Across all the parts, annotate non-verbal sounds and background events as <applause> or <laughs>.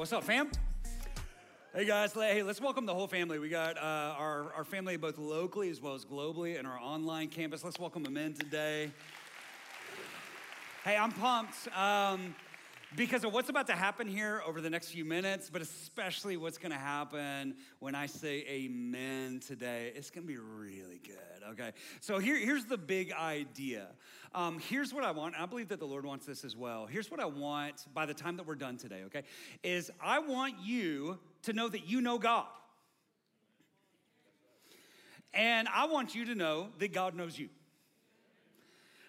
what's up, fam? Hey guys, hey, let's welcome the whole family. We got uh, our, our family both locally as well as globally and our online campus. Let's welcome them in today. Hey, I'm pumped. Um, because of what's about to happen here over the next few minutes, but especially what's gonna happen when I say amen today. It's gonna be really good, okay? So here, here's the big idea. Um, here's what I want, I believe that the Lord wants this as well. Here's what I want by the time that we're done today, okay? Is I want you to know that you know God. And I want you to know that God knows you.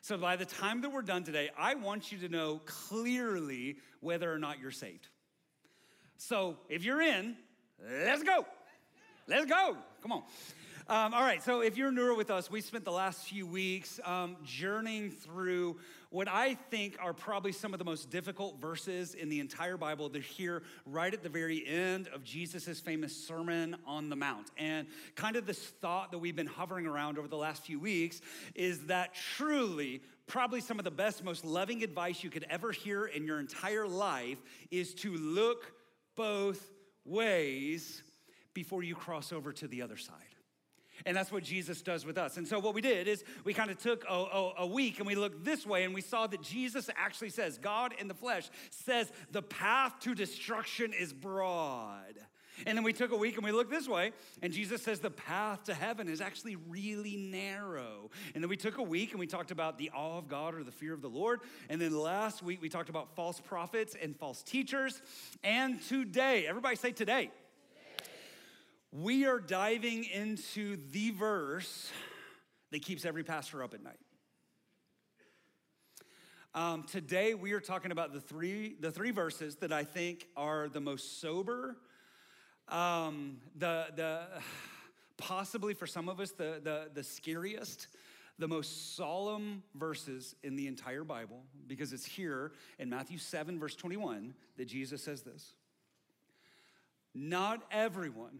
So by the time that we're done today, I want you to know clearly whether or not you're saved. So if you're in, let's go. Let's go. Come on. Um, all right, so if you're newer with us, we spent the last few weeks um, journeying through what I think are probably some of the most difficult verses in the entire Bible. They're here right at the very end of Jesus' famous Sermon on the Mount. And kind of this thought that we've been hovering around over the last few weeks is that truly, probably some of the best, most loving advice you could ever hear in your entire life is to look both ways before you cross over to the other side. And that's what Jesus does with us. And so, what we did is we kind of took a, a, a, week and we looked this way and we saw that Jesus actually says, God in the flesh says, the path to destruction is broad. And then we took a week and we looked this way, and Jesus says the path to heaven is actually really narrow. And then we took a week and we talked about the awe of God or the fear of the Lord. And then last week we talked about false prophets and false teachers. And today, everybody say today. We are diving into the verse that keeps every pastor up at night. Um, today we are talking about the three the three verses that I think are the most sober, um, the the possibly for some of us the the, the scariest, the most solemn verses in the entire Bible because it's here in Matthew seven verse twenty one that Jesus says this. Not everyone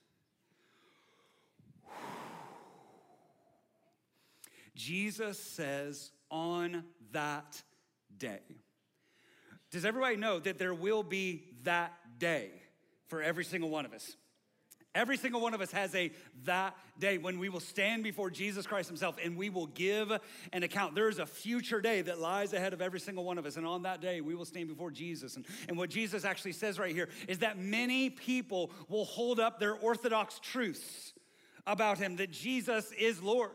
Jesus says, on that day. Does everybody know that there will be that day for every single one of us? Every single one of us has a that day when we will stand before Jesus Christ Himself and we will give an account. There is a future day that lies ahead of every single one of us. And on that day, we will stand before Jesus. And, and what Jesus actually says right here is that many people will hold up their orthodox truths about Him, that Jesus is Lord.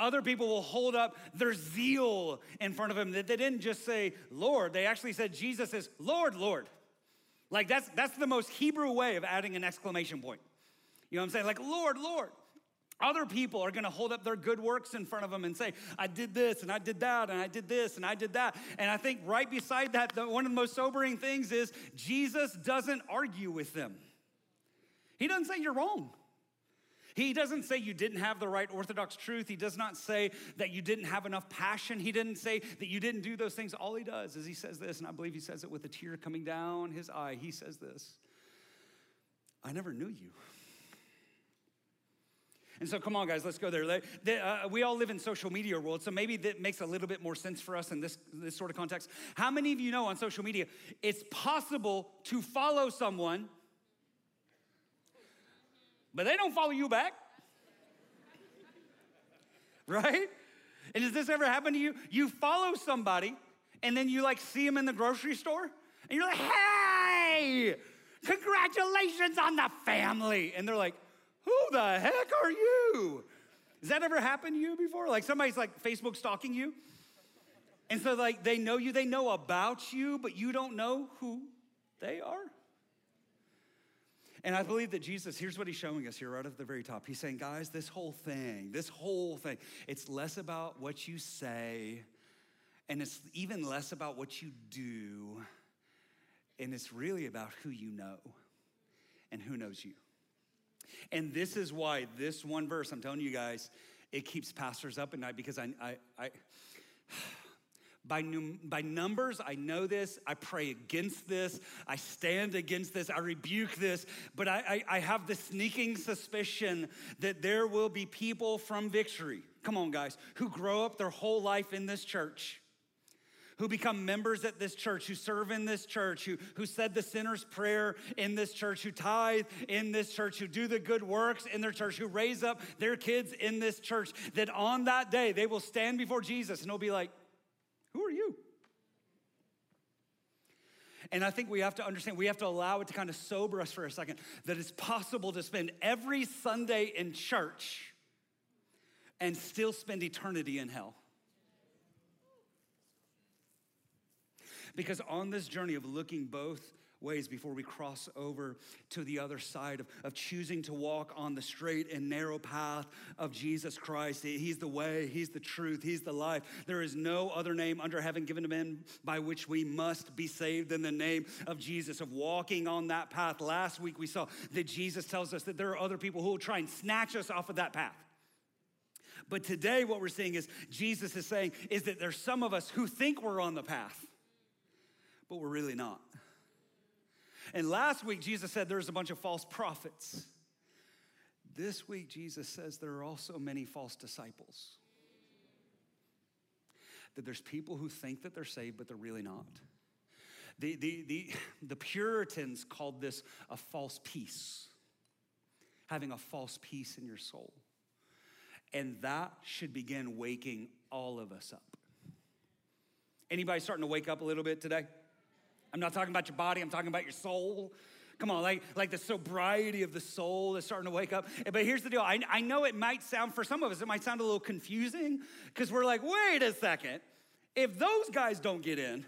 Other people will hold up their zeal in front of him. That they didn't just say, Lord, they actually said, Jesus is Lord, Lord. Like that's that's the most Hebrew way of adding an exclamation point. You know what I'm saying? Like, Lord, Lord. Other people are gonna hold up their good works in front of them and say, I did this and I did that and I did this and I did that. And I think right beside that, the, one of the most sobering things is Jesus doesn't argue with them. He doesn't say you're wrong. He doesn't say you didn't have the right orthodox truth. He does not say that you didn't have enough passion. He didn't say that you didn't do those things. All he does is he says this, and I believe he says it with a tear coming down his eye. He says this I never knew you. And so, come on, guys, let's go there. Uh, we all live in social media world, so maybe that makes a little bit more sense for us in this, this sort of context. How many of you know on social media it's possible to follow someone but they don't follow you back. <laughs> right? And does this ever happen to you? You follow somebody and then you like see them in the grocery store and you're like, hey, congratulations on the family. And they're like, who the heck are you? Has that ever happened to you before? Like somebody's like Facebook stalking you? And so like they know you, they know about you, but you don't know who they are. And I believe that Jesus, here's what he's showing us here right at the very top. He's saying, guys, this whole thing, this whole thing, it's less about what you say, and it's even less about what you do, and it's really about who you know. and who knows you. And this is why this one verse, I'm telling you guys, it keeps pastors up at night because I, I, I by, num- by numbers, I know this. I pray against this. I stand against this. I rebuke this. But I, I, I have the sneaking suspicion that there will be people from victory, come on, guys, who grow up their whole life in this church who become members at this church, who serve in this church, who, who said the sinner's prayer in this church, who tithe in this church, who do the good works in their church, who raise up their kids in this church, that on that day they will stand before Jesus and he'll be like, Who are you? And I think we have to understand, we have to allow it to kind of sober us for a second that it's possible to spend every Sunday in church and still spend eternity in hell. Because on this journey of looking both ways before we cross over to the other side of, of choosing to walk on the straight and narrow path of Jesus Christ. He's the way, He's the truth, He's the life. There is no other name under heaven given to men by which we must be saved in the name of Jesus, of walking on that path. Last week we saw that Jesus tells us that there are other people who will try and snatch us off of that path. But today, what we're seeing is Jesus is saying is that there's some of us who think we're on the path but we're really not. And last week, Jesus said there's a bunch of false prophets. This week, Jesus says there are also many false disciples. That there's people who think that they're saved, but they're really not. The, the, the, the Puritans called this a false peace, having a false peace in your soul. And that should begin waking all of us up. Anybody starting to wake up a little bit today? I'm not talking about your body, I'm talking about your soul. Come on, like, like the sobriety of the soul is starting to wake up. But here's the deal I, I know it might sound, for some of us, it might sound a little confusing because we're like, wait a second. If those guys don't get in,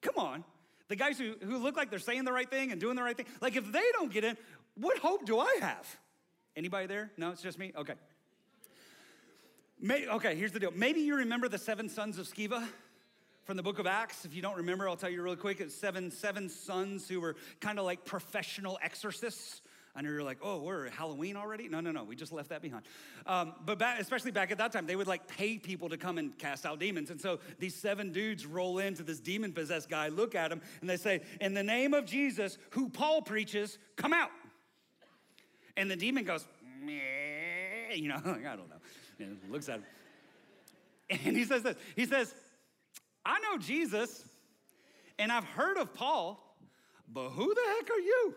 come on, the guys who, who look like they're saying the right thing and doing the right thing, like if they don't get in, what hope do I have? Anybody there? No, it's just me? Okay. May, okay, here's the deal. Maybe you remember the seven sons of Sceva from the book of Acts. If you don't remember, I'll tell you really quick. It's seven, seven sons who were kind of like professional exorcists. I know you're like, oh, we're Halloween already? No, no, no, we just left that behind. Um, but back, especially back at that time, they would like pay people to come and cast out demons. And so these seven dudes roll into this demon possessed guy, look at him, and they say, In the name of Jesus, who Paul preaches, come out. And the demon goes, Meh. you know, <laughs> like, I don't know. And looks at him. <laughs> And he says this He says, I know Jesus and I've heard of Paul, but who the heck are you?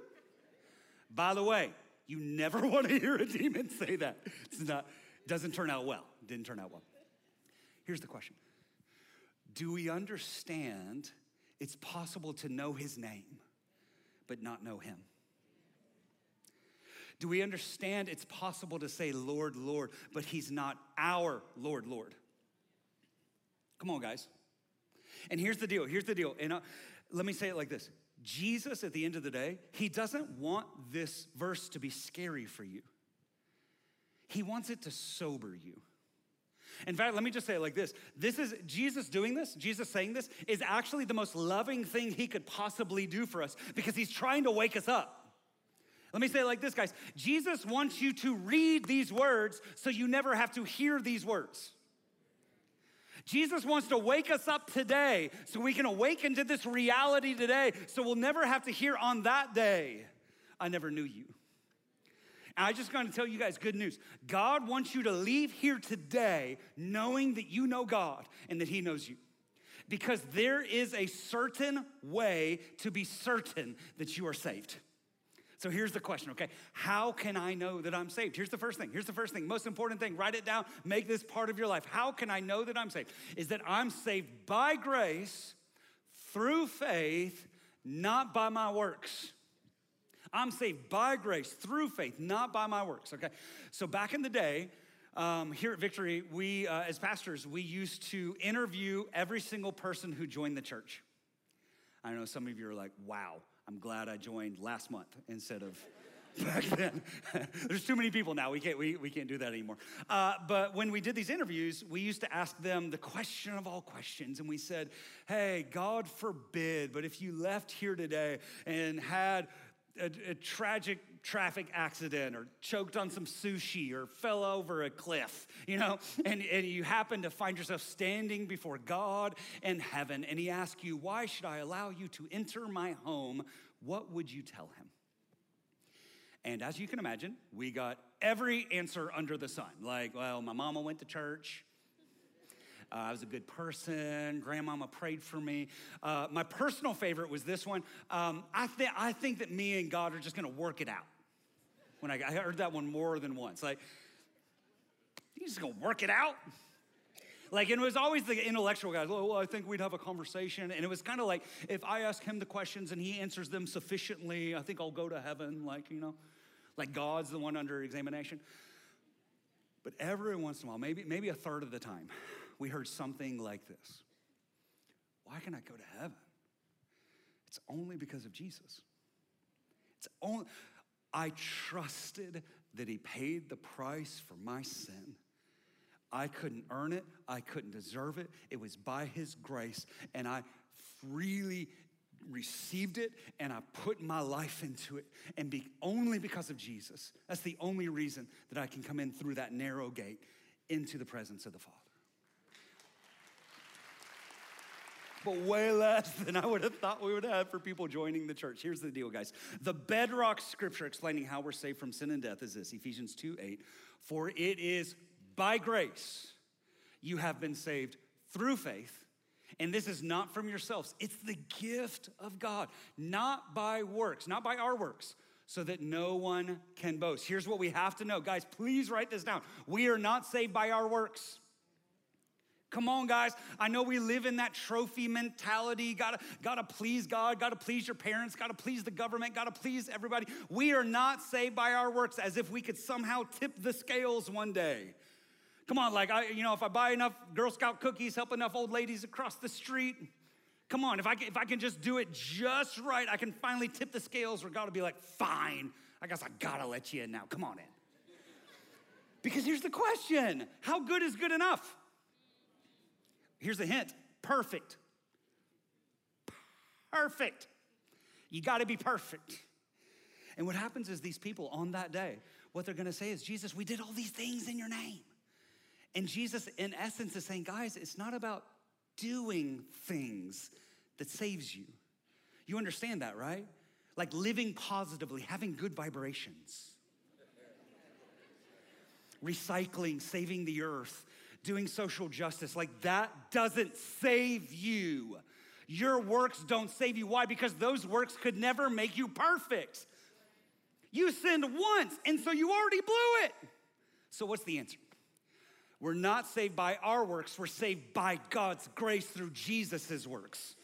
By the way, you never <laughs> want to hear a demon say that. It's not, doesn't turn out well. Didn't turn out well. Here's the question Do we understand it's possible to know his name, but not know him? Do we understand it's possible to say, Lord, Lord, but he's not our Lord, Lord? Come on, guys. And here's the deal here's the deal. And uh, let me say it like this Jesus, at the end of the day, he doesn't want this verse to be scary for you, he wants it to sober you. In fact, let me just say it like this. This is Jesus doing this, Jesus saying this, is actually the most loving thing he could possibly do for us because he's trying to wake us up. Let me say it like this, guys. Jesus wants you to read these words so you never have to hear these words. Jesus wants to wake us up today so we can awaken to this reality today so we'll never have to hear on that day, I never knew you. And I just to tell you guys good news. God wants you to leave here today knowing that you know God and that He knows you. Because there is a certain way to be certain that you are saved. So here's the question, okay? How can I know that I'm saved? Here's the first thing. Here's the first thing. Most important thing. Write it down. Make this part of your life. How can I know that I'm saved? Is that I'm saved by grace through faith, not by my works. I'm saved by grace through faith, not by my works, okay? So back in the day, um, here at Victory, we, uh, as pastors, we used to interview every single person who joined the church. I know some of you are like, wow, I'm glad I joined last month instead of <laughs> back then. <laughs> There's too many people now. We can't, we, we can't do that anymore. Uh, but when we did these interviews, we used to ask them the question of all questions. And we said, hey, God forbid, but if you left here today and had a, a, tragic traffic accident or choked on some sushi or fell over a cliff, you know, and, and you happen to find yourself standing before God and heaven and he asks you, Why should I allow you to enter my home? What would you tell him? And as you can imagine, we got every answer under the sun. Like, well, my mama went to church. Uh, I was a good person. Grandmama prayed for me. Uh, my personal favorite was this one. Um, I, th- I think that me and God are just going to work it out. When I, I, heard that one more than once, like, he's just going to work it out. Like, it was always the intellectual guys. Oh, well, I think we'd have a conversation. And it was kind of like, if I ask him the questions and he answers them sufficiently, I think I'll go to heaven. Like, you know, like God's the one under examination. But every once in a while, maybe, maybe a third of the time, we heard something like this Why can I go to heaven? It's only because of Jesus. It's only, I trusted that He paid the price for my sin. I couldn't earn it, I couldn't deserve it. It was by His grace, and I freely received it and I put my life into it. And be, only because of Jesus, that's the only reason that I can come in through that narrow gate into the presence of the Father. But way less <laughs> than I would have thought we would have for people joining the church. Here's the deal, guys. The bedrock scripture explaining how we're saved from sin and death is this Ephesians 2 8. For it is by grace you have been saved through faith. And this is not from yourselves, it's the gift of God, not by works, not by our works, so that no one can boast. Here's what we have to know. Guys, please write this down. We are not saved by our works. Come on, guys. I know we live in that trophy mentality. Gotta, gotta please God, gotta please your parents, gotta please the government, gotta please everybody. We are not saved by our works as if we could somehow tip the scales one day. Come on, like I, you know, if I buy enough Girl Scout cookies, help enough old ladies across the street, come on, if I can, if I can just do it just right, I can finally tip the scales where God will be like, fine, I guess I gotta let you in now. Come on in. Because here's the question how good is good enough? Here's a hint perfect. Perfect. You got to be perfect. And what happens is these people on that day, what they're going to say is, Jesus, we did all these things in your name. And Jesus, in essence, is saying, guys, it's not about doing things that saves you. You understand that, right? Like living positively, having good vibrations, recycling, saving the earth, doing social justice. Like that doesn't save you. Your works don't save you. Why? Because those works could never make you perfect. You sinned once, and so you already blew it. So, what's the answer? We're not saved by our works, we're saved by God's grace through Jesus' works.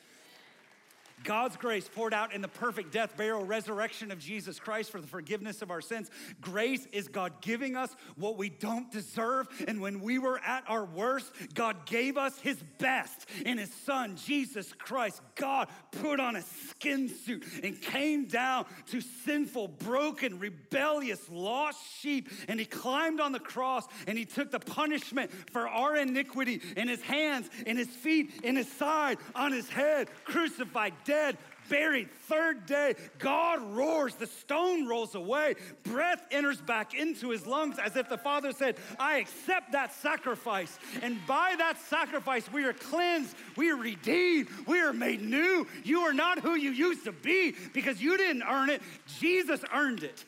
God's grace poured out in the perfect death, burial, resurrection of Jesus Christ for the forgiveness of our sins. Grace is God giving us what we don't deserve. And when we were at our worst, God gave us his best in his son, Jesus Christ. God put on a skin suit and came down to sinful, broken, rebellious, lost sheep. And he climbed on the cross and he took the punishment for our iniquity in his hands, in his feet, in his side, on his head, crucified dead, buried. Third day, God roars, the stone rolls away, breath enters back into his lungs as if the Father said, I accept that sacrifice. And by that sacrifice, we are cleansed, we are redeemed, we are made new. You are not who you used to be because you didn't earn it, Jesus earned it.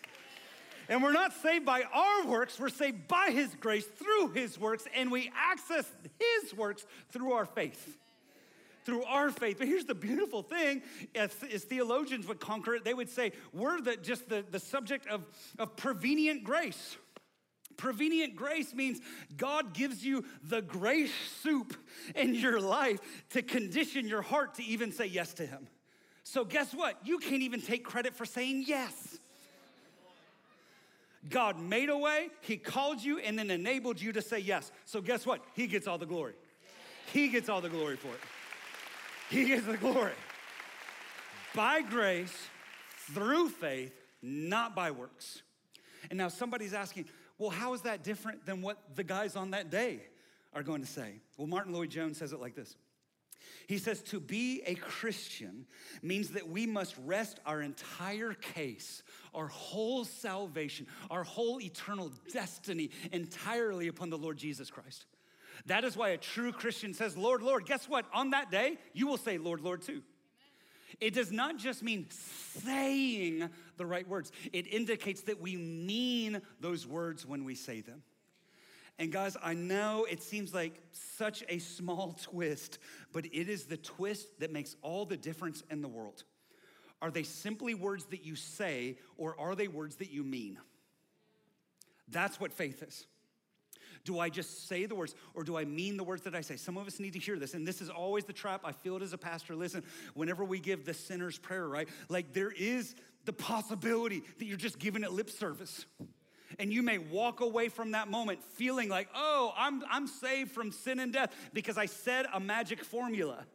And we're not saved by our works, we're saved by His grace through His works, and we access His works through our faith through our faith. But here's the beautiful thing as, as theologians would conquer it, they would say, we're the, just the, the subject of, of prevenient grace. Prevenient grace means God gives you the grace soup in your life to condition your heart to even say yes to Him. So, guess what? You can't even take credit for saying yes. God made a way, He called you, and then enabled you to say yes. So, guess what? He gets all the glory. He gets all the glory for it. He gets the glory. By grace, through faith, not by works. And now somebody's asking, well, how is that different than what the guys on that day are going to say? Well, Martyn Lloyd-Jones says it like this He says to be a Christian means that we must rest our entire case, our whole salvation, our whole eternal destiny entirely upon the Lord Jesus Christ. That is why a true Christian says, Lord, Lord. Guess what? On that day, you will say, Lord, Lord, too. It does not just mean saying the right words, it indicates that we mean those words when we say them. And guys, I know it seems like such a small <laughs> twist, but it is the twist that makes all the difference in the world. Are they simply words that you say, or are they words that you mean? That's what faith is. Do I just say the words or do I mean the words that I say? Some of us need to hear this, and this is always the trap. I feel it as a pastor. Listen, whenever we give the sinner's prayer, right? Like there is the possibility that you're just giving it lip service. And you may walk away from that moment feeling like, oh, I'm, I'm saved from sin and death because I said a magic formula.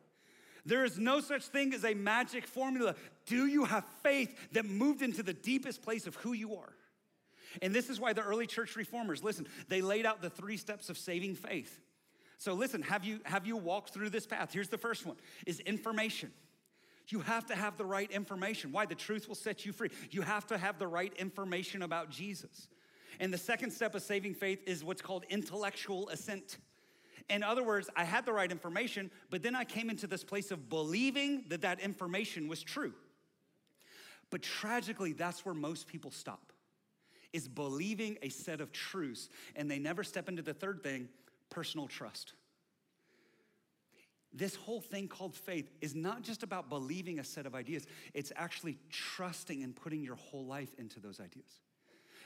There is no such thing as a magic formula. Do you have faith that moved into the deepest place of who you are? And this is why the early church reformers, listen, they laid out the three steps of saving faith. So listen, have you have you walked through this path? Here's the first one is information. You have to have the right information. Why? The truth will set you free. You have to have the right information about Jesus. And the second step of saving faith is what's called intellectual assent. In other words, I had the right information, but then I came into this place of believing that that information was true. But tragically, that's where most people stop is believing a set of truths, and they never step into the third thing personal trust. This whole thing called faith is not just about believing a set of ideas, it's actually trusting and putting your whole life into those ideas.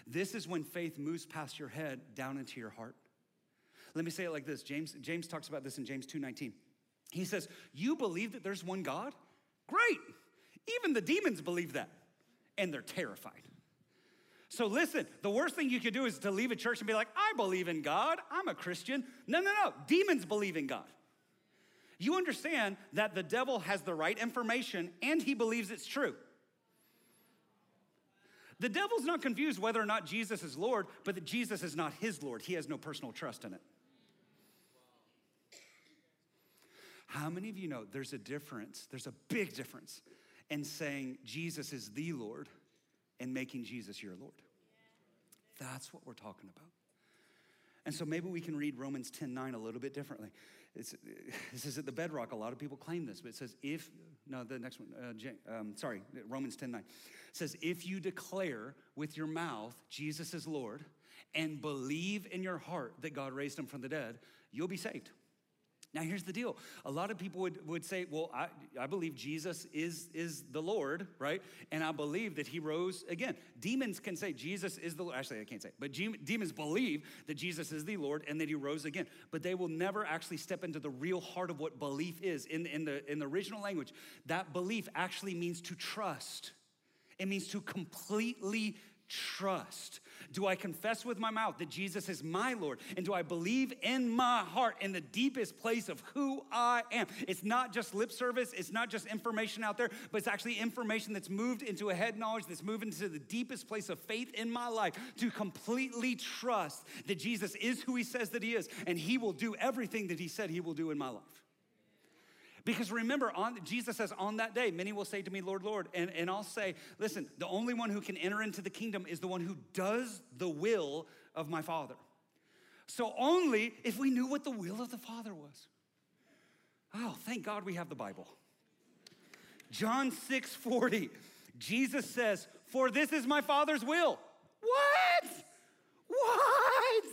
This is when faith moves past your head down into your heart. Let me say it like this. James, James talks about this in James 2:19. He says, You believe that there's one God? Great. Even the demons believe that, and they're terrified. So listen, the worst thing you could do is to leave a church and be like, I believe in God, I'm a Christian. No, no, no, demons believe in God. You understand that the devil has the right information and he believes it's true. The devil's not confused whether or not Jesus is Lord, but that Jesus is not his Lord. He has no personal trust in it. How many of you know there's a difference, there's a big difference in saying Jesus is the Lord and making Jesus your Lord. That's what we're talking about. And so maybe we can read Romans 10 9 a little bit differently. It's, this is at the bedrock. A lot of people claim this, but it says, if, no, the next one, uh, um, sorry, Romans 10 9. It says, if you declare with your mouth Jesus is Lord and believe in your heart that God raised him from the dead, you'll be saved. Now, here's the deal. A lot of people would, would say, Well, I, I believe Jesus is, is the Lord, right? And I believe that he rose again. Demons can say Jesus is the Lord. Actually, I can't say, but demons believe that Jesus is the Lord and that he rose again. But they will never actually step into the real heart of what belief is. In, in, the, in the original language, that belief actually means to trust, it means to completely trust? Do I confess with my mouth that Jesus is my Lord? And do I believe in my heart in the deepest place of who I am? It's not just lip service, it's not just information out there, but it's actually information that's moved into a head knowledge, that's moved into the deepest place of faith in my life to completely trust that Jesus is who he says that he is, and he will do everything that he said he will do in my life. Because remember, on, Jesus says, on that day, many will say to me, Lord, Lord. And, and I'll say, listen, the only one who can enter into the kingdom is the one who does the will of my Father. So only if we knew what the will of the Father was. Oh, thank God we have the Bible. John 6 40, Jesus says, For this is my Father's will. What? What?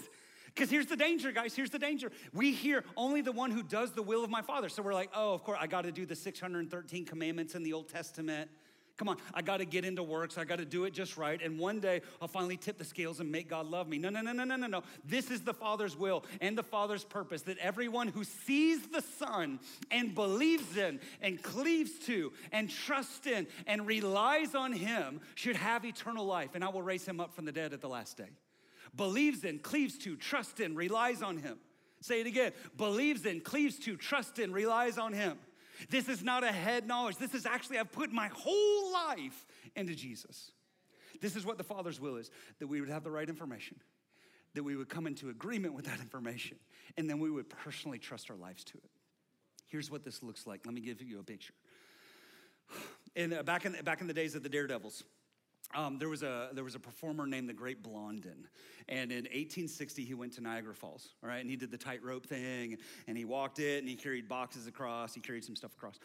Because here's the danger, guys. Here's the danger. We hear only the one who does the will of my Father. So we're like, oh, of course, I got to do the 613 commandments in the Old Testament. Come on, I got to get into works. I got to do it just right. And one day I'll finally tip the scales and make God love me. No, no, no, no, no, no, no. This is the Father's will and the Father's purpose that everyone who sees the Son and believes in and cleaves to and trusts in and relies on Him should have eternal life. And I will raise Him up from the dead at the last day believes in, cleaves to, trusts in, relies on him. Say it again believes in, cleaves to, trusts in, relies on him. This is not a head knowledge. This is actually, I've put my whole life into Jesus. This is what the Father's will is that we would have the right information, that we would come into agreement with that information, and then we would personally trust our lives to it. Here's what this looks like. Let me give you a picture. <sighs> In, uh, back, in, back in the days of the Daredevils, um, there was a there was a performer named the Great Blondin, and in 1860 he went to Niagara Falls, all right, and he did the tightrope thing, and he walked it, and he carried boxes across, he carried some stuff across,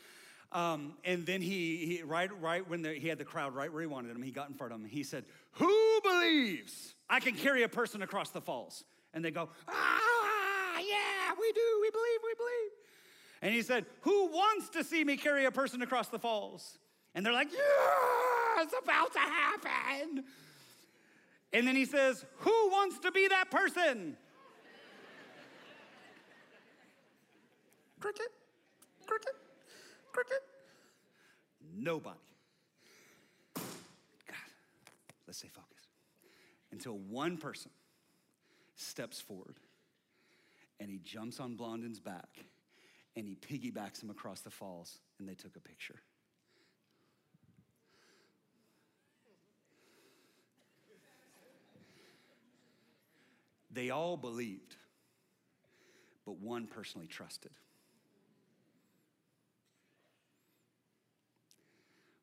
um, and then he, he right right when the, he had the crowd right where he wanted him, he got in front of him, he said, "Who believes I can carry a person across the falls?" And they go, "Ah, yeah, we do, we believe, we believe." And he said, "Who wants to see me carry a person across the falls?" And they're like, yeah, it's about to happen. And then he says, Who wants to be that person? cricket, cricket, cricket. Nobody. God, let's stay focused. Until one person steps forward and he jumps on Blondin's back and he piggybacks him across the falls and they took a picture. They all believed, but one personally trusted.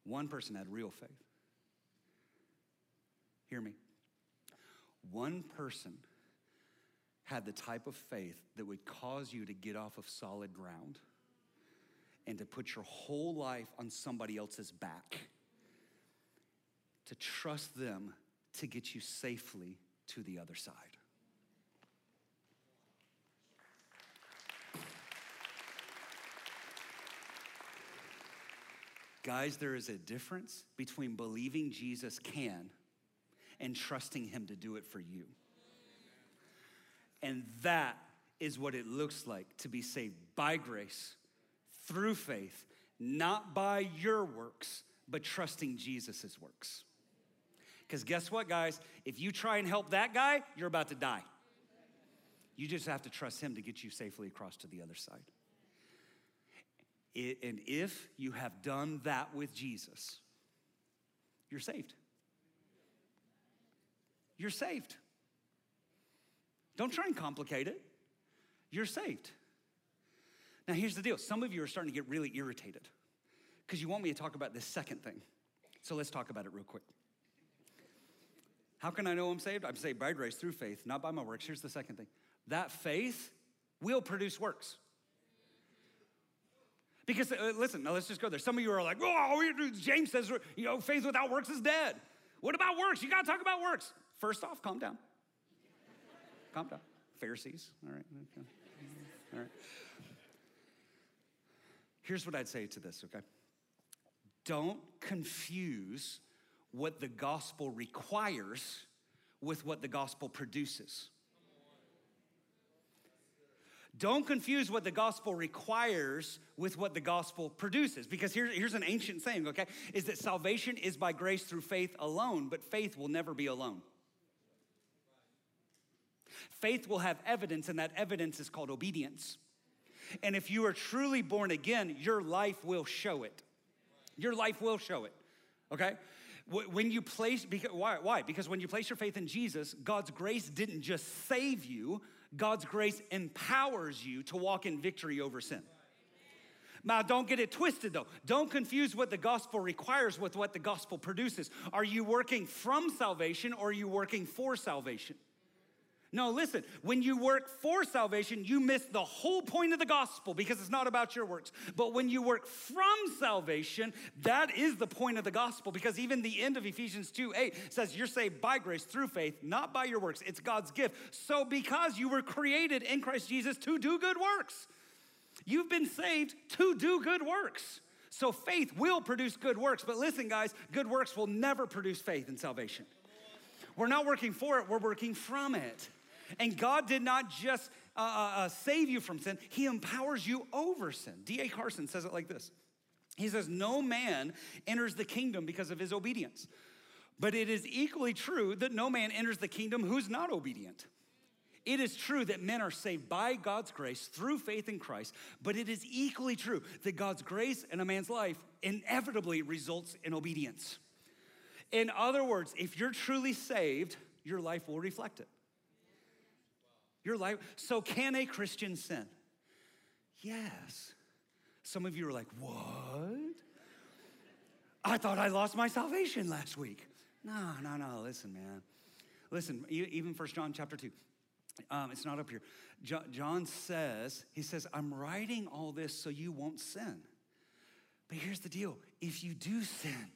One person had real faith. Hear me. One person had the type of faith that would cause you to get off of solid ground and to put your whole life on somebody else's back, to trust them to get you safely to the other side. Guys, there is a difference between believing Jesus can and trusting Him to do it for you. And that is what it looks like to be saved by grace, through faith, not by your works, but trusting Jesus' works. Because guess what, guys? If you try and help that guy, you're about to die. You just have to trust Him to get you safely across to the other side. And if you have done that with Jesus, you're saved. You're saved. Don't try and complicate it. You're saved. Now, here's the deal some of you are starting to get really irritated because you want me to talk about this second thing. So let's talk about it real quick. How can I know I'm saved? I'm saved by grace through faith, not by my works. Here's the second thing that faith will produce works. Because uh, listen, now let's just go there. Some of you are like, oh, James says, you know, faith without works is dead. What about works? You got to talk about works. First off, calm down. calm down. Pharisees, all right. Okay. All right. Here's what I'd say to this, okay? Don't confuse what the gospel requires with what the gospel produces. Don't confuse what the gospel requires with what the gospel produces. Because here, here's an ancient saying, okay, is that salvation is by grace through faith alone, but faith will never be alone. Faith will have evidence, and that evidence is called obedience. And if you are truly born again, your life will show it. Your life will show it, okay? When you place, because, why? Why? Because when you place your faith in Jesus, God's grace didn't just save you, God's grace empowers you to walk in victory over sin. Now, don't get it twisted though. Don't confuse what the gospel requires with what the gospel produces. Are you working from salvation or are you working for salvation? No, listen, when you work for salvation, you miss the whole point of the gospel because it's not about your works. But when you work from salvation, that is the point of the gospel because even the end of Ephesians 2 8 says, You're saved by grace through faith, not by your works. It's God's gift. So, because you were created in Christ Jesus to do good works, you've been saved to do good works. So, faith will produce good works. But listen, guys, good works will never produce faith and salvation. We're not working for it, we're working from it. And God did not just uh, uh, uh save you from sin, He empowers you over sin. D.A. Carson says it like this He says, No man enters the kingdom because of his obedience. But it is equally true that no man enters the kingdom who's not obedient. It is true that men are saved by God's grace through faith in Christ, but it is equally true that God's grace in a man's life inevitably results in obedience. In other words, if you're truly saved, your life will reflect it. Your life. So, can a Christian sin? Yes. Some of you are like, what? I thought I lost my salvation last week. No, no, no. Listen, man. Listen, even First John chapter 2. Um, it's not up here. John says, he says, I'm writing all this so you won't sin. But here's the deal if you do sin,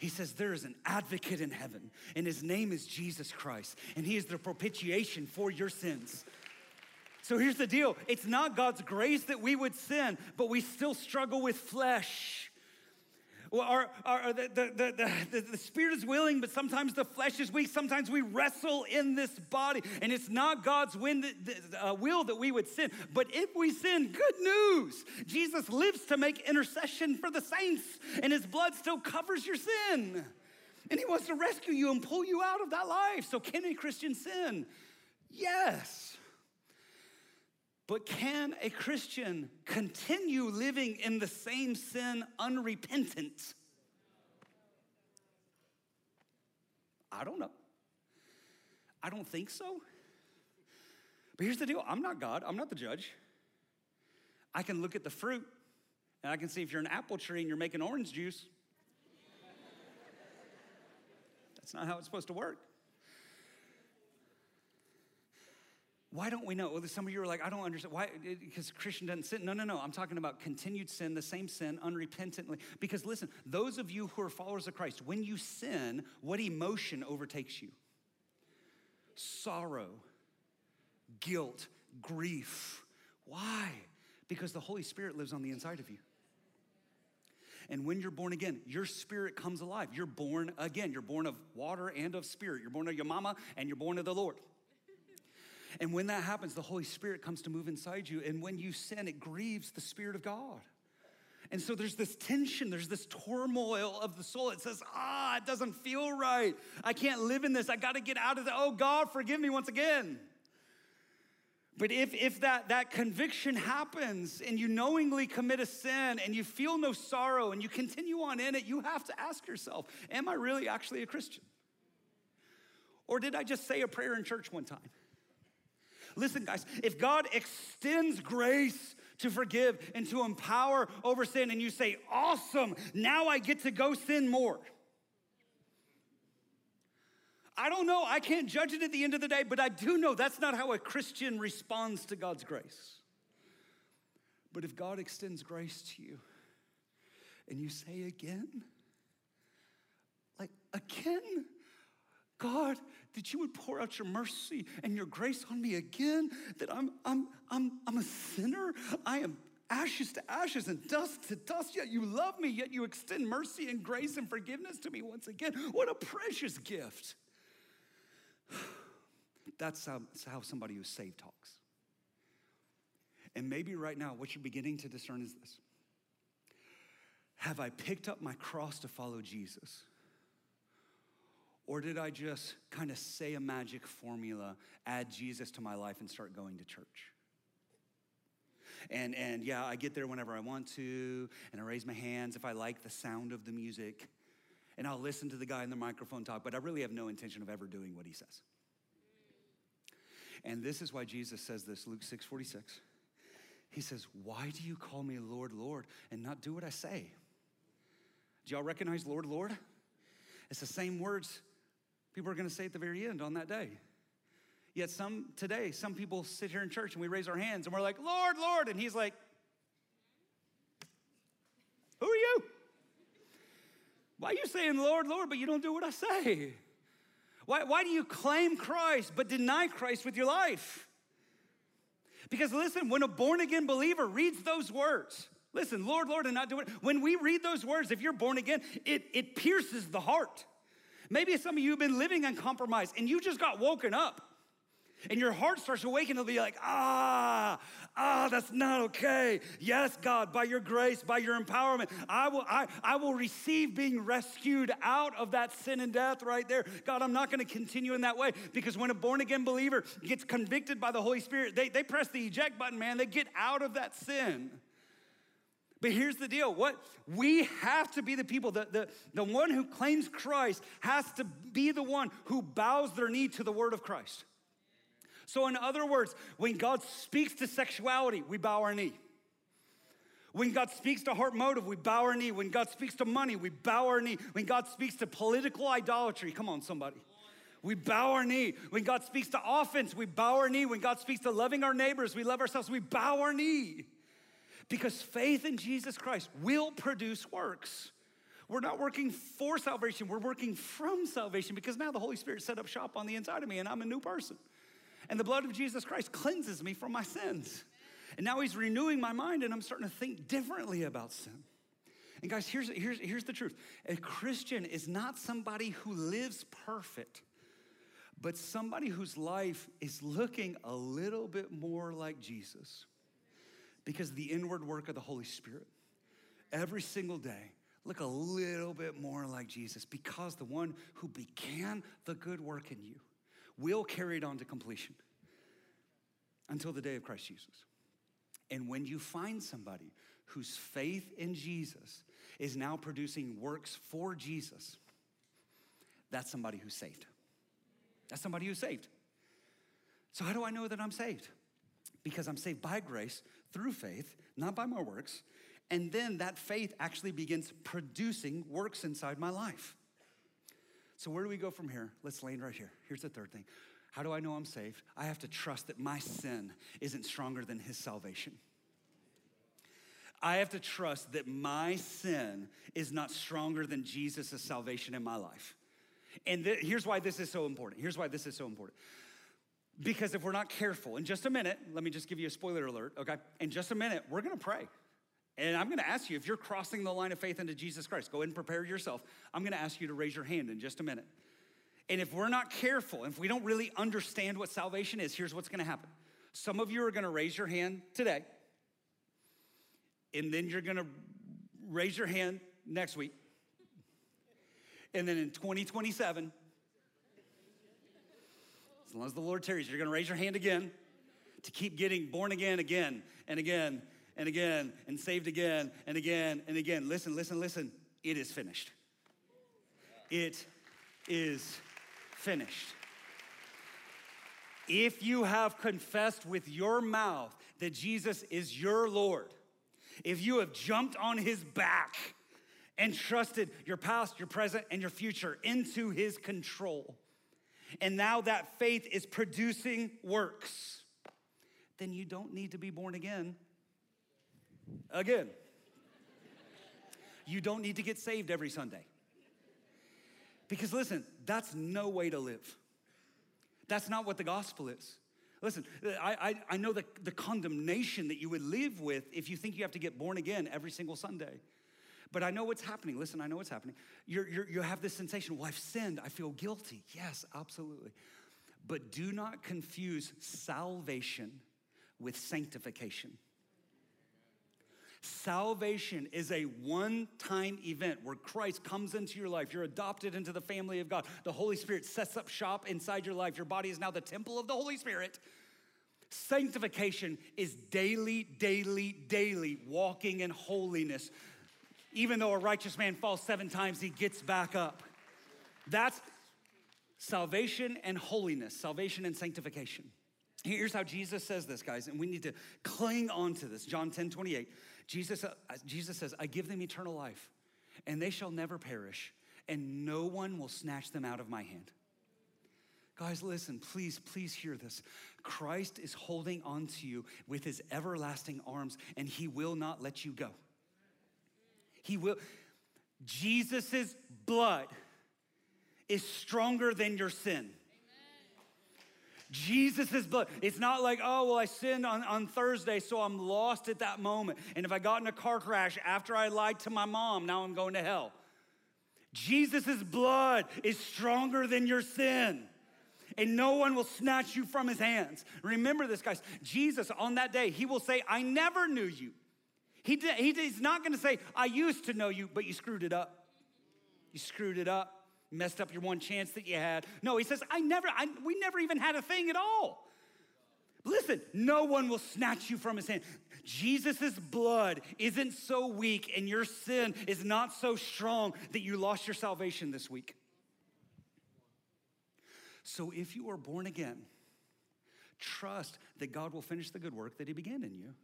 he says there is an advocate in heaven, and his name is Jesus Christ, and he is the propitiation for your sins. So here's the deal it's not God's grace that we would sin, but we still struggle with flesh. Our, our, the, the, the, the, spirit is willing, but sometimes the flesh is weak. Sometimes we wrestle in this body, and it's not God's uh, will that we would sin. But if we sin, good news. Jesus lives to make intercession for the saints, and his blood still covers your sin. And he wants to rescue you and pull you out of that life. So, can a Christian sin? Yes. But can a Christian continue living in the same sin unrepentant? I don't know. I don't think so. But here's the deal I'm not God, I'm not the judge. I can look at the fruit and I can see if you're an apple tree and you're making orange juice. That's not how it's supposed to work. Why don't we know? Well, some of you are like, I don't understand. Why? Because Christian doesn't sin. No, no, no. I'm talking about continued sin, the same sin, unrepentantly. Because listen, those of you who are followers of Christ, when you sin, what emotion overtakes you? Sorrow, guilt, grief. Why? Because the Holy Spirit lives on the inside of you. And when you're born again, your spirit comes alive. You're born again. You're born of water and of spirit. You're born of your mama and you're born of the Lord. And when that happens, the Holy Spirit comes to move inside you. And when you sin, it grieves the Spirit of God. And so there's this tension, there's this turmoil of the soul. It says, ah, it doesn't feel right. I can't live in this. I got to get out of it. Oh, God, forgive me once again. But if, if that, that conviction happens and you knowingly commit a sin and you feel no sorrow and you continue on in it, you have to ask yourself, am I really actually a Christian? Or did I just say a prayer in church one time? Listen, guys, if God extends grace to forgive and to empower over sin, and you say, Awesome, now I get to go sin more. I don't know, I can't judge it at the end of the day, but I do know that's not how a Christian responds to God's grace. But if God extends grace to you and you say again, like again, God, that you would pour out your mercy and your grace on me again, that I'm, I'm, I'm, I'm a sinner. I am ashes to ashes and dust to dust, yet you love me, yet you extend mercy and grace and forgiveness to me once again. What a precious gift. <sighs> That's how, that's how somebody who's saved talks. And maybe right now, what you're beginning to discern is this Have I picked up my cross to follow Jesus? Or did I just kind of say a magic formula, add Jesus to my life, and start going to church? And, and yeah, I get there whenever I want to, and I raise my hands if I like the sound of the music, and I'll listen to the guy in the microphone talk, but I really have no intention of ever doing what he says. And this is why Jesus says this, Luke 6 46. He says, Why do you call me Lord, Lord, and not do what I say? Do y'all recognize Lord, Lord? It's the same words People are going to say at the very end on that day. Yet some today, some people sit here in church and we raise our hands and we're like, Lord, Lord. And he's like, Who are you? Why are you saying Lord, Lord, but you don't do what I say? Why, why do you claim Christ but deny Christ with your life? Because listen, when a born again believer reads those words, listen, Lord, Lord, and not do it. When we read those words, if you're born again, it, it pierces the heart. Maybe some of you have been living uncompromised and you just got woken up. And your heart starts to awaken to be like, ah, ah, that's not okay. Yes, God, by your grace, by your empowerment, I will, I, I will receive being rescued out of that sin and death right there. God, I'm not gonna continue in that way because when a born again believer gets convicted by the Holy Spirit, they, they press the eject button, man. They get out of that sin. But here's the deal what we have to be the people, the, the, the one who claims Christ has to be the one who bows their knee to the word of Christ. So, in other words, when God speaks to sexuality, we bow our knee. When God speaks to heart motive, we bow our knee. When God speaks to money, we bow our knee. When God speaks to political idolatry, come on, somebody. We bow our knee. When God speaks to offense, we bow our knee. When God speaks to loving our neighbors, we love ourselves, we bow our knee. Because faith in Jesus Christ will produce works. We're not working for salvation, we're working from salvation because now the Holy Spirit set up shop on the inside of me and I'm a new person. And the blood of Jesus Christ cleanses me from my sins. And now He's renewing my mind and I'm starting to think differently about sin. And guys, here's, here's, here's the truth a Christian is not somebody who lives perfect but somebody whose life is looking a little bit more like Jesus because the inward work of the Holy Spirit every single day look a little bit more like Jesus because the one who began the good work in you will carry it on to completion until the day of Christ Jesus. And when you find somebody whose faith in Jesus is now producing works for Jesus, that's somebody who's saved. That's somebody who's saved. So, how do I know that I'm saved? Because I'm saved by grace through faith, not by my works. And then that faith actually begins producing works inside my life. So, where do we go from here? Let's land right here. Here's the third thing. How do I know I'm saved? I have to trust that my sin isn't stronger than his salvation. I have to trust that my sin is not stronger than Jesus' salvation in my life. And th- here's why this is so important. Here's why this is so important. Because if we're not careful, in just a minute, let me just give you a spoiler alert, okay? In just a minute, we're gonna pray. And I'm gonna ask you if you're crossing the line of faith into Jesus Christ, go ahead and prepare yourself. I'm gonna ask you to raise your hand in just a minute. And if we're not careful, if we don't really understand what salvation is, here's what's gonna happen. Some of you are gonna raise your hand today, and then you're gonna raise your hand next week. And then in 2027, as long as the Lord tarries, you're gonna raise your hand again to keep getting born again, again, and again, and again, and saved again, and again, and again. Listen, listen, listen. It is finished. It is finished. If you have confessed with your mouth that Jesus is your Lord, if you have jumped on his back, and trusted your past, your present, and your future into his control. And now that faith is producing works, then you don't need to be born again. Again. You don't need to get saved every Sunday. Because listen, that's no way to live. That's not what the gospel is. Listen, I, I, I know the, the condemnation that you would live with if you think you have to get born again every single Sunday. But I know what's happening. Listen, I know what's happening. You're, you're, you have this sensation, well, I've sinned. I feel guilty. Yes, absolutely. But do not confuse salvation with sanctification. Salvation is a one time event where Christ comes into your life. You're adopted into the family of God. The Holy Spirit sets up shop inside your life. Your body is now the temple of the Holy Spirit. Sanctification is daily, daily, daily walking in holiness, even though a righteous man falls seven times, he gets back up. That's salvation and holiness, salvation and sanctification. Here's how Jesus says this, guys, and we need to cling on to this. John 10 28. Jesus, uh, Jesus says, I give them eternal life, and they shall never perish, and no one will snatch them out of my hand. Guys, listen, please, please hear this. Christ is holding on to you with his everlasting arms, and he will not let you go. He will. Jesus' blood is stronger than your sin. Jesus' blood. It's not like, oh, well, I sinned on, on Thursday, so I'm lost at that moment. And if I got in a car crash after I lied to my mom, now I'm going to hell. Jesus' blood is stronger than your sin. And no one will snatch you from his hands. Remember this, guys. Jesus, on that day, he will say, I never knew you. He did, he's not gonna say, I used to know you, but you screwed it up. You screwed it up, messed up your one chance that you had. No, he says, I never, I, we never even had a thing at all. Listen, no one will snatch you from his hand. Jesus' blood isn't so weak and your sin is not so strong that you lost your salvation this week. So if you are born again, trust that God will finish the good work that he began in you.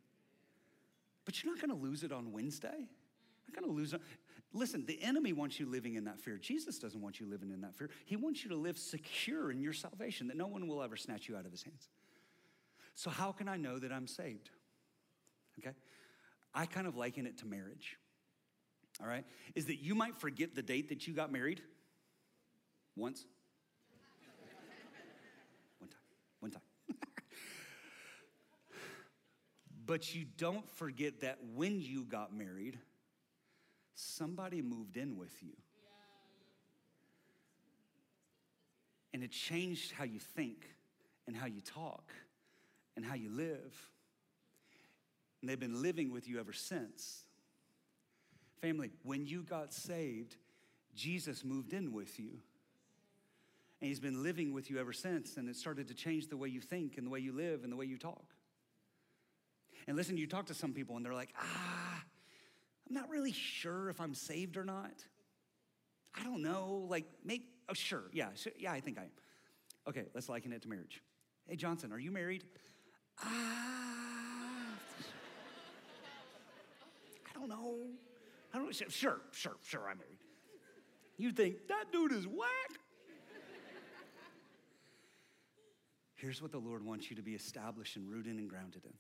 But you're not gonna lose it on Wednesday. I'm gonna lose it. Listen, the enemy wants you living in that fear. Jesus doesn't want you living in that fear. He wants you to live secure in your salvation, that no one will ever snatch you out of his hands. So, how can I know that I'm saved? Okay? I kind of liken it to marriage. All right? Is that you might forget the date that you got married once. one time. One time. But you don't forget that when you got married, somebody moved in with you. And it changed how you think and how you talk and how you live. And they've been living with you ever since. Family, when you got saved, Jesus moved in with you. And he's been living with you ever since. And it started to change the way you think and the way you live and the way you talk. And listen, you talk to some people and they're like, ah, I'm not really sure if I'm saved or not. I don't know. Like, maybe, oh, sure. Yeah, sure, yeah, I think I am. Okay, let's liken it to marriage. Hey, Johnson, are you married? Ah, I don't know. I don't know. Sure, sure, sure, I'm married. You think that dude is whack? Here's what the Lord wants you to be established and rooted and grounded in.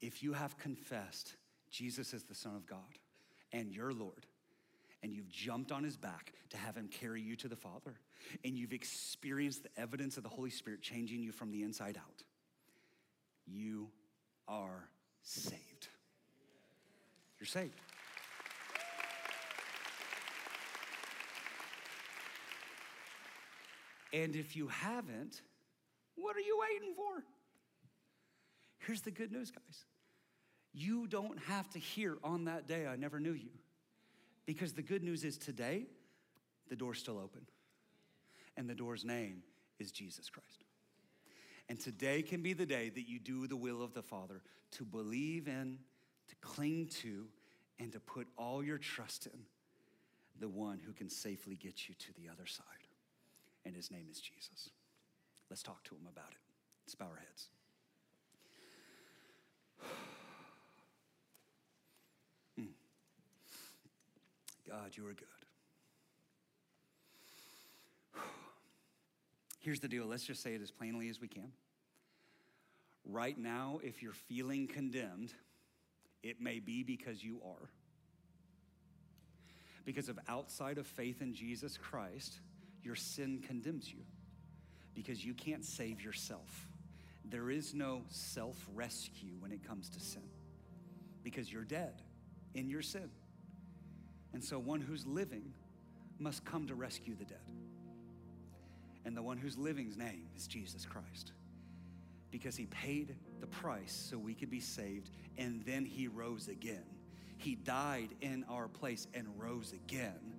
If you have confessed Jesus is the Son of God and your Lord, and you've jumped on his back to have him carry you to the Father, and you've experienced the evidence of the Holy Spirit changing you from the inside out, you are saved. You're saved. And if you haven't, what are you waiting for? Here's the good news, guys. You don't have to hear on that day, I never knew you. Because the good news is today, the door's still open. And the door's name is Jesus Christ. And today can be the day that you do the will of the Father to believe in, to cling to, and to put all your trust in the one who can safely get you to the other side. And his name is Jesus. Let's talk to him about it. Let's bow our heads. God, you are good. Here's the deal let's just say it as plainly as we can. Right now, if you're feeling condemned, it may be because you are. Because of outside of faith in Jesus Christ, your sin condemns you because you can't save yourself. There is no self rescue when it comes to sin because you're dead in your sin. And so, one who's living must come to rescue the dead. And the one who's living's name is Jesus Christ. Because he paid the price so we could be saved, and then he rose again. He died in our place and rose again.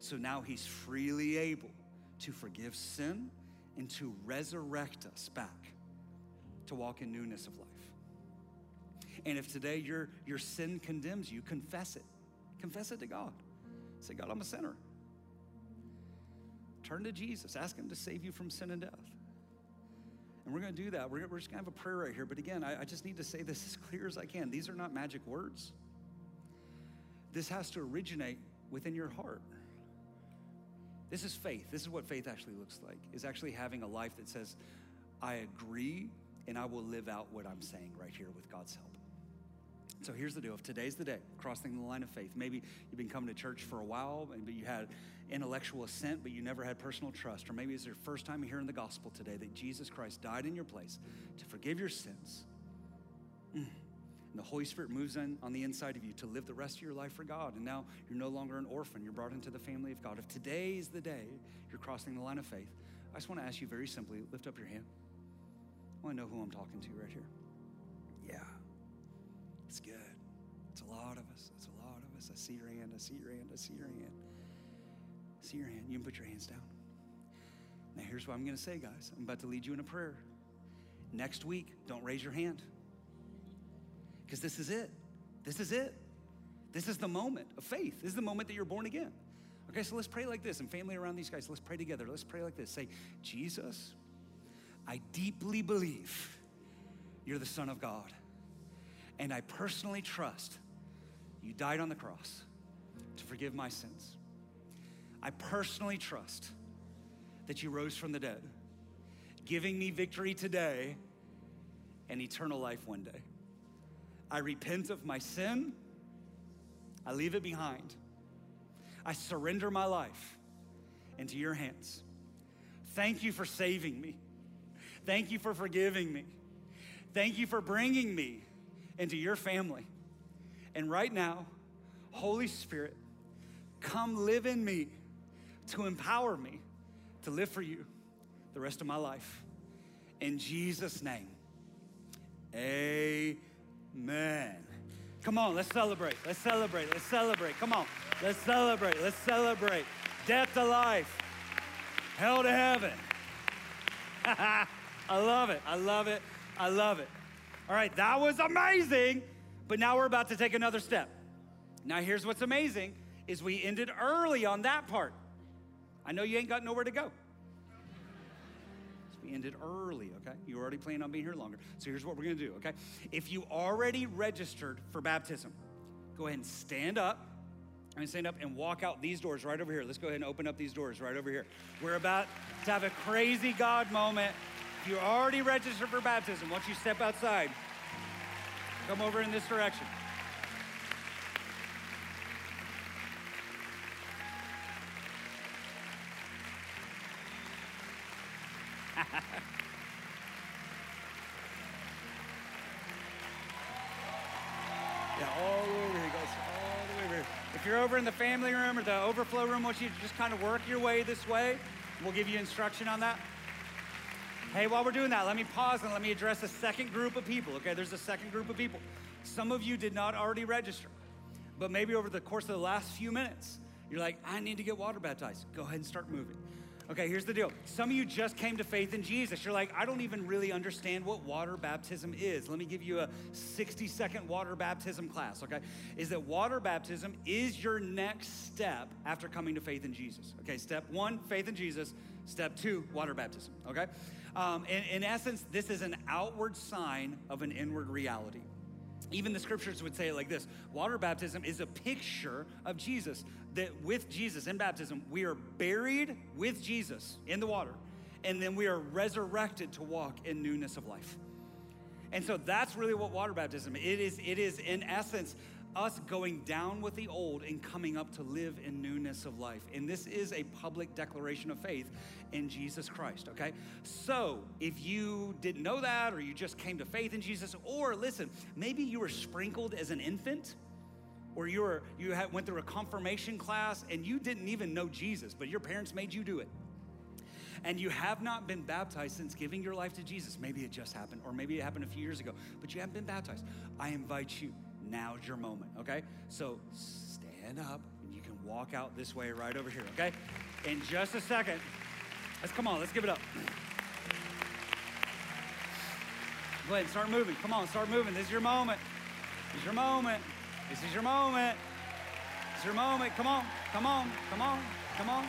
So now he's freely able to forgive sin and to resurrect us back to walk in newness of life. And if today your, your sin condemns you, confess it. Confess it to God. Say, God, I'm a sinner. Turn to Jesus. Ask Him to save you from sin and death. And we're going to do that. We're, we're just going to have a prayer right here. But again, I, I just need to say this as <laughs> clear as I can. These are not magic words. This has to originate within your heart. This is faith. This is what faith actually looks like. Is actually having a life that says, I agree and I will live out what I'm saying right here with God's help. So here's the deal. If today's the day, crossing the line of faith, maybe you've been coming to church for a while, maybe you had intellectual assent, but you never had personal trust, or maybe it's your first time hearing the gospel today that Jesus Christ died in your place to forgive your sins. Mm. And the Holy Spirit moves in on the inside of you to live the rest of your life for God. And now you're no longer an orphan. You're brought into the family of God. If today is the day you're crossing the line of faith, I just want to ask you very simply lift up your hand. I know who I'm talking to right here. Yeah. It's good. It's a lot of us. It's a lot of us. I see your hand. I see your hand. I see your hand. I see your hand. You can put your hands down. Now, here's what I'm going to say, guys. I'm about to lead you in a prayer. Next week, don't raise your hand. Because this is it. This is it. This is the moment of faith. This is the moment that you're born again. Okay, so let's pray like this. And family around these guys, let's pray together. Let's pray like this. Say, Jesus, I deeply believe you're the Son of God And I personally trust you died on the cross to forgive my sins. I personally trust that you rose from the dead, giving me victory today and eternal life one day. I repent of my sin. I leave it behind. I surrender my life into your hands. Thank you for saving me. Thank you for forgiving me. Thank you for bringing me into your family. And right now, Holy Spirit, come live in me to empower me to live for you the rest of my life. In Jesus' name, amen. Come on, let's celebrate. Let's celebrate. Let's celebrate. Come on, let's celebrate. Let's celebrate. Death to life, hell to heaven. <laughs> I love it. I love it. I love it. All right, that was amazing. But now we're about to take another step. Now here's what's amazing is we ended early on that part. I know you ain't got nowhere to go. So we ended early, okay? You already plan on being here longer. So here's what we're gonna do, okay? If you already registered for baptism, go ahead and stand up. I'm gonna stand up and walk out these doors right over here. Let's go ahead and open up these doors right over here. We're about to have a crazy God moment. If you already registered for baptism, once you step outside, come over in this direction. If you're over in the family room or the overflow room, I want you to just kind of work your way this way. We'll give you instruction on that. Hey, while we're doing that, let me pause and let me address a second group of people. Okay, there's a second group of people. Some of you did not already register, but maybe over the course of the last few minutes, you're like, I need to get water baptized. Go ahead and start moving. Okay, here's the deal. Some of you just came to faith in Jesus. You're like, I don't even really understand what water baptism is. Let me give you a 60 second water baptism class, okay? Is that water baptism is your next step after coming to faith in Jesus. Okay, step one, faith in Jesus. Step two, water baptism, okay? Um, in, in essence, this is an outward sign of an inward reality. Even the scriptures would say it like this Water baptism is a picture of Jesus. That with Jesus in baptism, we are buried with Jesus in the water, and then we are resurrected to walk in newness of life. And so that's really what water baptism it is. It is in essence us going down with the old and coming up to live in newness of life. And this is a public declaration of faith in Jesus Christ, okay? So if you didn't know that, or you just came to faith in Jesus, or listen, maybe you were sprinkled as an infant. Or you were you had, went through a confirmation class and you didn't even know Jesus, but your parents made you do it and you have not been baptized since giving your life to Jesus, maybe it just happened, or maybe it happened a few years ago, but you haven't been baptized, I invite you now's your moment, okay? So stand up and you can walk out this way right over here, okay? In just a second, let's come on, let's give it up. Go ahead and start moving. Come on, start moving. This is your moment. This is your moment. This is your moment. Is your moment. Come on, come on, come on, come on.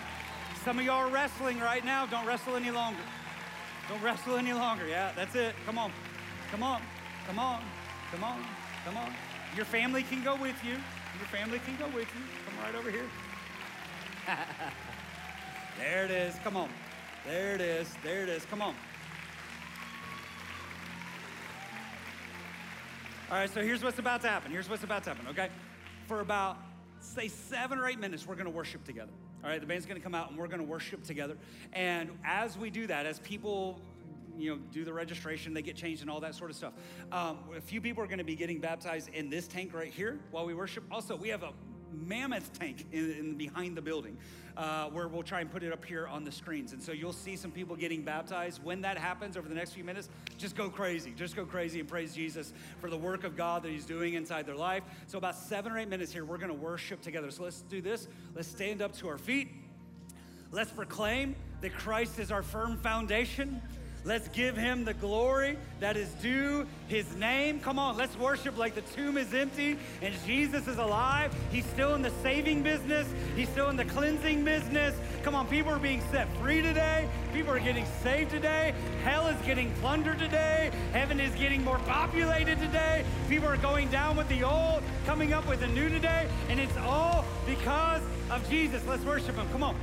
Some of y'all are wrestling right now. Don't wrestle any longer. Don't wrestle any longer. Yeah, that's it. Come on. Come on. Come on. Come on. Come on. Your family can go with you. Your family can go with you. Come right over here. <laughs> there it is. Come on. There it is. There it is. Come on. All right, so here's what's about to happen. Here's what's about to happen, okay? For about, say, seven or eight minutes, we're gonna worship together. All right, the band's gonna come out and we're gonna worship together. And as we do that, as people you know, do the registration, they get changed and all that sort of stuff. Um, a few people are going to be getting baptized in this tank right here while we worship. Also, we have a mammoth tank in, in behind the building uh, where we'll try and put it up here on the screens. And so you'll see some people getting baptized. When that happens over the next few minutes, just go crazy. Just go crazy and praise Jesus for the work of God that He's doing inside their life. So, about seven or eight minutes here, we're going to worship together. So, let's do this. Let's stand up to our feet. Let's proclaim that Christ is our firm foundation Let's give him the glory that is due his name. Come on, let's worship like the tomb is empty and Jesus is alive. He's still in the saving business, he's still in the cleansing business. Come on, people are being set free today. People are getting saved today. Hell is getting plundered today. Heaven is getting more populated today. People are going down with the old, coming up with the new today. And it's all because of Jesus. Let's worship him. Come on.